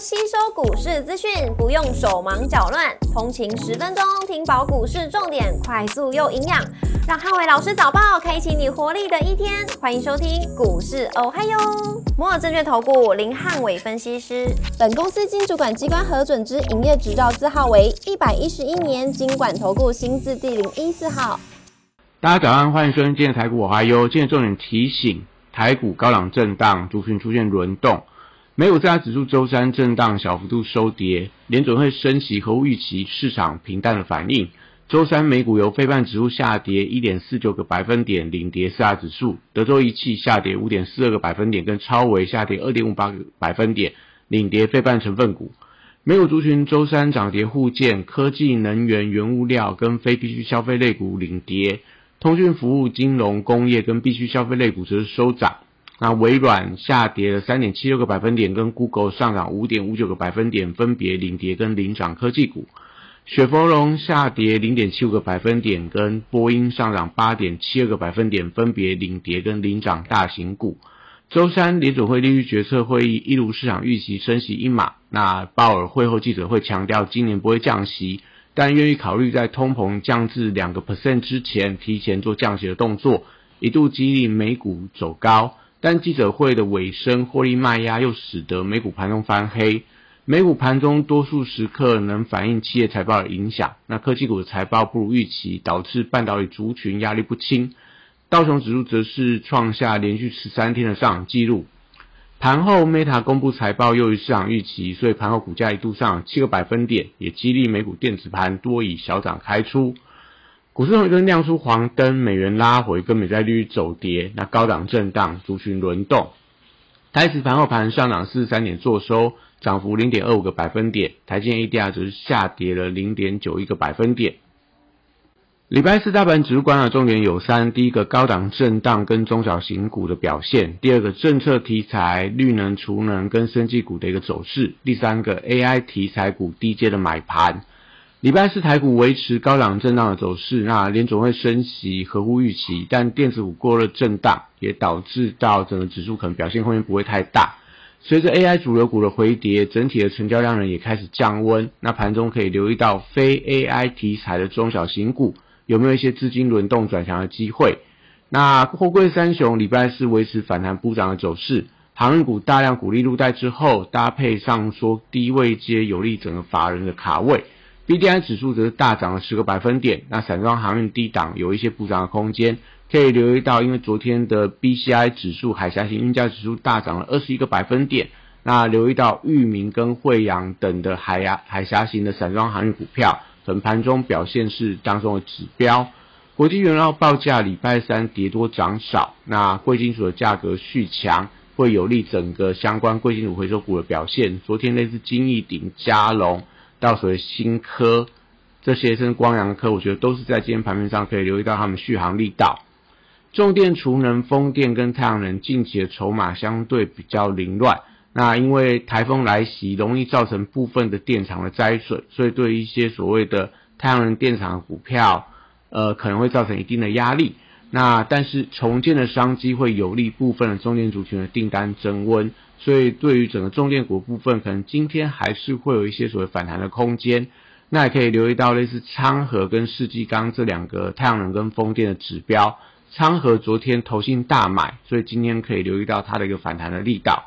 吸收股市资讯，不用手忙脚乱，通勤十分钟听饱股市重点，快速又营养，让汉伟老师早报开启你活力的一天。欢迎收听股市哦嗨哟，摩尔证券投顾林汉伟分析师，本公司经主管机关核准之营业执照字号为一百一十一年经管投顾新字第零一四号。大家早上，欢迎收听今天台股我嗨哟。今天重点提醒，台股高档震荡，族群出现轮动。美股三大指数周三震荡，小幅度收跌。联准会升息和预期，市场平淡的反应。周三美股由非半指数下跌一点四九个百分点领跌四大指数，德州仪器下跌五点四二个百分点，跟超微下跌二点五八个百分点领跌非半成分股。美股族群周三涨跌互见，科技、能源、原物料跟非必需消费类股领跌，通讯服务、金融、工业跟必需消费类股则是收涨。那微软下跌了三点七六个百分点，跟 Google 上涨五点五九个百分点，分别领跌跟领涨科技股。雪佛龙下跌零点七五个百分点，跟波音上涨八点七二个百分点，分别领跌跟领涨大型股。周三联准会利率决策会议一如市场预期升息一码。那鲍尔会后记者会强调，今年不会降息，但愿意考虑在通膨降至两个 percent 之前提前做降息的动作，一度激励美股走高。但记者会的尾声，获利卖压又使得美股盘中翻黑。美股盘中多数时刻能反映企业财报的影响，那科技股的财报不如预期，导致半导体族群压力不轻。道琼指数则是创下连续十三天的上涨纪录。盘后，Meta 公布财报优于市场预期，所以盘后股价一度上七个百分点，也激励美股电子盘多以小涨开出。股市红绿灯亮出黄灯，美元拉回，跟美债利率走跌，那高档震荡，族群轮动。台指盘后盘上涨四十三点，做收，涨幅零点二五个百分点。台积 ADR 则是下跌了零点九一个百分点。礼拜四大盘指数观察重点有三：第一个高档震荡跟中小型股的表现；第二个政策题材、绿能、储能跟生技股的一个走势；第三个 AI 题材股低阶的买盘。礼拜四台股维持高档震荡的走势，那联总会升息合乎预期，但电子股过热震荡，也导致到整个指数可能表现空间不会太大。随着 AI 主流股的回跌，整体的成交量呢也开始降温。那盘中可以留意到非 AI 题材的中小型股有没有一些资金轮动转强的机会。那货柜三雄礼拜四维持反弹补涨的走势，航运股大量股利入袋之后，搭配上说低位接有利整个法人的卡位。B D I 指数则是大涨了十个百分点，那散装航运低档有一些补涨的空间，可以留意到，因为昨天的 B C I 指数海峡型运价指数大涨了二十一个百分点，那留意到裕民跟惠阳等的海牙海峡型的散装航运股票，整盘中表现是当中的指标。国际原料报价礼拜三跌多涨少，那贵金属的价格续强，会有利整个相关贵金属回收股的表现。昨天类似金益鼎、嘉龙。到所谓新科这些甚至光阳科，我觉得都是在今天盘面上可以留意到他们续航力道。重电、储能、风电跟太阳能近期的筹码相对比较凌乱。那因为台风来袭，容易造成部分的电厂的灾损，所以对一些所谓的太阳能电厂股票，呃，可能会造成一定的压力。那但是重建的商机会有利部分的中电族群的订单增温。所以，对于整个重电股部分，可能今天还是会有一些所谓反弹的空间。那也可以留意到类似昌河跟世纪钢这两个太阳能跟风电的指标。昌河昨天投信大买，所以今天可以留意到它的一个反弹的力道。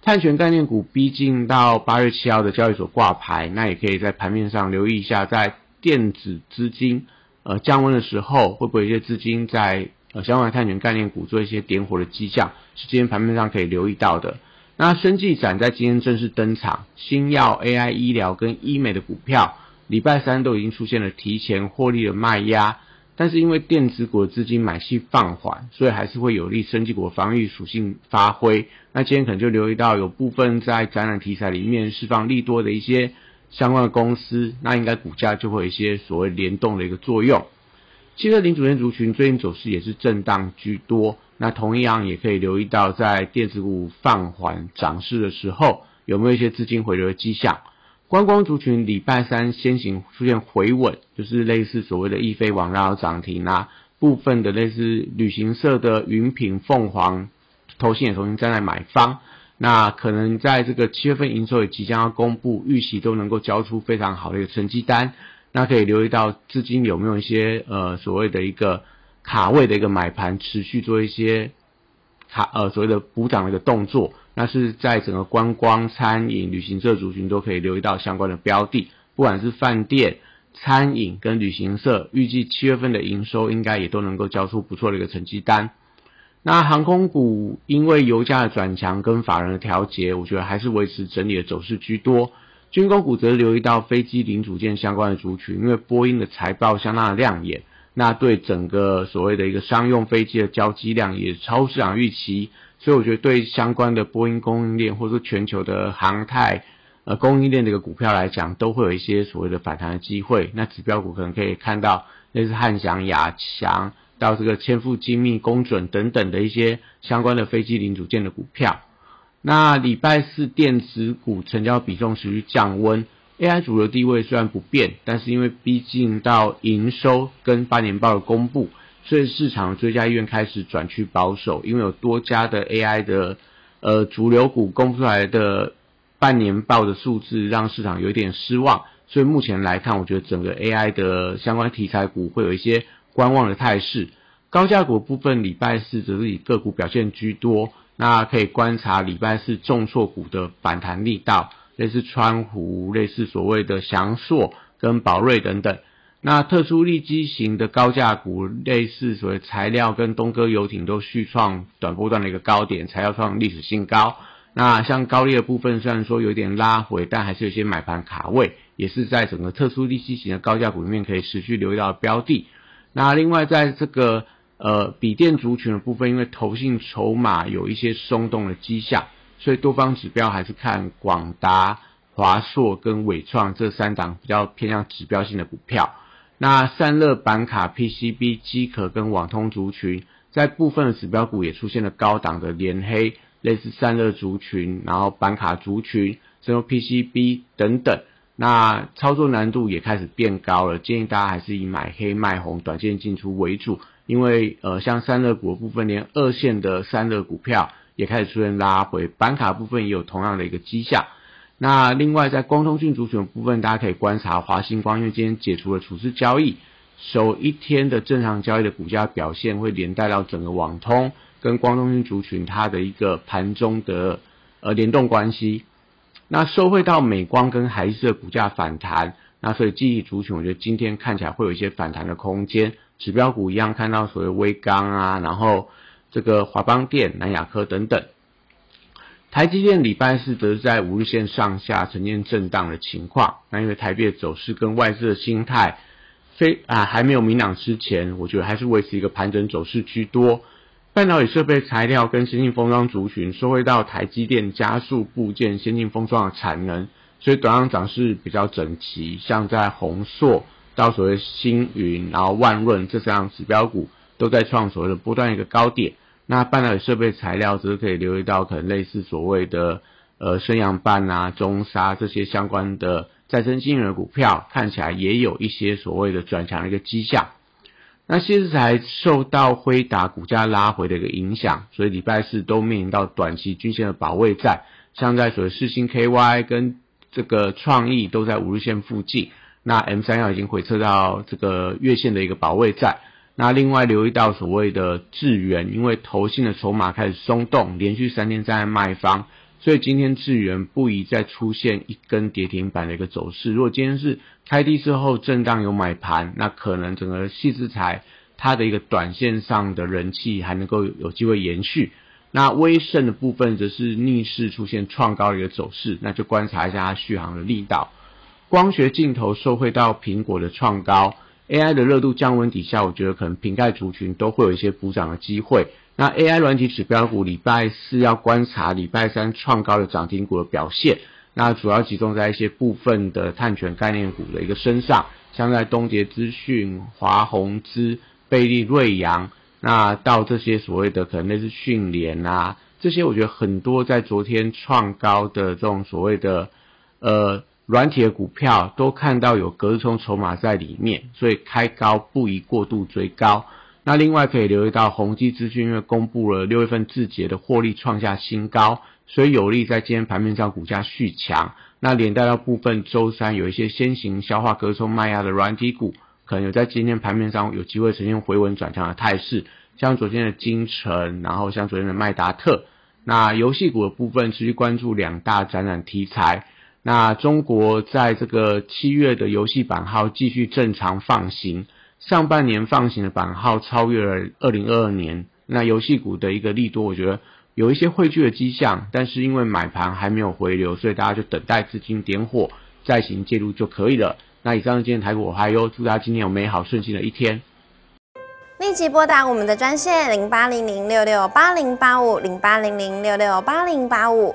碳权概念股逼近到八月七号的交易所挂牌，那也可以在盘面上留意一下，在电子资金呃降温的时候，会不会一些资金在呃相关的碳权概念股做一些点火的迹象，是今天盘面上可以留意到的。那生技展在今天正式登场，新药、AI 医疗跟医美的股票，礼拜三都已经出现了提前获利的卖压，但是因为电子股的资金买气放缓，所以还是会有利生技股的防御属性发挥。那今天可能就留意到有部分在展览题材里面释放利多的一些相关的公司，那应该股价就会有一些所谓联动的一个作用。汽车零组件族群最近走势也是震荡居多。那同样也可以留意到，在电子股放缓涨势的时候，有没有一些资金回流的迹象？观光族群礼拜三先行出现回稳，就是类似所谓的易飞网拉涨停啊，部分的类似旅行社的云品、凤凰，投信也重新站在买方。那可能在这个七月份营收也即将要公布，预期都能够交出非常好的一个成绩单。那可以留意到资金有没有一些呃所谓的一个卡位的一个买盘，持续做一些卡呃所谓的补涨的一个动作。那是在整个观光、餐饮、旅行社族群都可以留意到相关的标的，不管是饭店、餐饮跟旅行社，预计七月份的营收应该也都能够交出不错的一个成绩单。那航空股因为油价的转强跟法人的调节，我觉得还是维持整理的走势居多。军工股则留意到飞机零组件相关的族群，因为波音的财报相当的亮眼，那对整个所谓的一个商用飞机的交机量也超市场预期，所以我觉得对相关的波音供应链或者说全球的航太呃供应链的一个股票来讲，都会有一些所谓的反弹的机会。那指标股可能可以看到类似汉翔、亚翔到这个千富精密、工准等等的一些相关的飞机零组件的股票。那礼拜四电子股成交比重持续降温，AI 主流地位虽然不变，但是因为逼近到营收跟半年报的公布，所以市场追加意愿开始转去保守，因为有多家的 AI 的呃主流股公布出来的半年报的数字，让市场有一点失望，所以目前来看，我觉得整个 AI 的相关题材股会有一些观望的态势，高价股部分礼拜四则是以个股表现居多。那可以观察礼拜四重挫股的反弹力道，类似川湖、类似所谓的翔硕跟宝瑞等等。那特殊利基型的高价股，类似所谓材料跟东哥游艇都续创短波段的一个高点，材料创历史新高。那像高利的部分，虽然说有点拉回，但还是有些买盘卡位，也是在整个特殊利息型的高价股里面可以持续留意到标的。那另外在这个。呃，笔电族群的部分，因为投信筹码有一些松动的迹象，所以多方指标还是看广达、华硕跟伟创这三档比较偏向指标性的股票。那散热板卡、PCB、机壳跟网通族群，在部分的指标股也出现了高档的连黑，类似散热族群，然后板卡族群，甚至 PCB 等等。那操作难度也开始变高了，建议大家还是以买黑卖红、短线进出为主。因为呃，像散热股部分，连二线的散热股票也开始出现拉回，板卡部分也有同样的一个迹象。那另外在光通讯主选部分，大家可以观察华星光，因为今天解除了处置交易，首一天的正常交易的股价表现会连带到整个网通跟光通讯族群它的一个盘中的呃联动关系。那收回到美光跟海思的股价反弹，那所以记忆族群，我觉得今天看起来会有一些反弹的空间。指标股一样看到所谓微钢啊，然后这个华邦电、南亚科等等。台积电礼拜四则是在五日线上下呈现震荡的情况。那因为台币的走势跟外资的心态非啊还没有明朗之前，我觉得还是维持一个盘整走势居多。半导体设备材料跟先进封装族群收回到台积电加速部件先进封装的产能，所以短上涨势比较整齐，像在宏硕。到所谓星云，然后万润这三样指标股都在创所谓的波段一个高点。那半导体设备材料，则是可以留意到可能类似所谓的呃升阳半啊、中沙这些相关的再生晶圆的股票，看起来也有一些所谓的转强的一个迹象。那谢日才受到辉达股价拉回的一个影响，所以礼拜四都面临到短期均线的保卫战，像在所谓四星 KY 跟这个创意都在五日线附近。那 M 三幺已经回撤到这个月线的一个保卫战。那另外留意到所谓的智源，因为投信的筹码开始松动，连续三天在卖方，所以今天智源不宜再出现一根跌停板的一个走势。如果今天是开低之后震荡有买盘，那可能整个细资材它的一个短线上的人气还能够有机会延续。那威盛的部分则是逆势出现创高的一个走势，那就观察一下它续航的力道。光学镜头受惠到苹果的创高，AI 的热度降温底下，我觉得可能瓶盖族群都会有一些补涨的机会。那 AI 软体指标股礼拜四要观察礼拜三创高的涨停股的表现，那主要集中在一些部分的碳权概念股的一个身上，像在东杰资讯、华宏资、贝利瑞阳，那到这些所谓的可能类似讯联啊，这些我觉得很多在昨天创高的这种所谓的呃。软体的股票都看到有隔日冲筹码在里面，所以开高不宜过度追高。那另外可以留意到宏基资讯，因为公布了六月份字节的获利创下新高，所以有利在今天盘面上股价续强。那连带到部分周三有一些先行消化隔冲卖压的软体股，可能有在今天盘面上有机会呈现回稳转强的态势，像昨天的金城，然后像昨天的麦达特。那游戏股的部分持续关注两大展览题材。那中国在这个七月的游戏版号继续正常放行，上半年放行的版号超越了二零二二年。那游戏股的一个利多，我觉得有一些汇聚的迹象，但是因为买盘还没有回流，所以大家就等待资金点火再行介入就可以了。那以上是今天台股，我还有祝大家今天有美好顺心的一天。立即拨打我们的专线零八零零六六八零八五零八零零六六八零八五。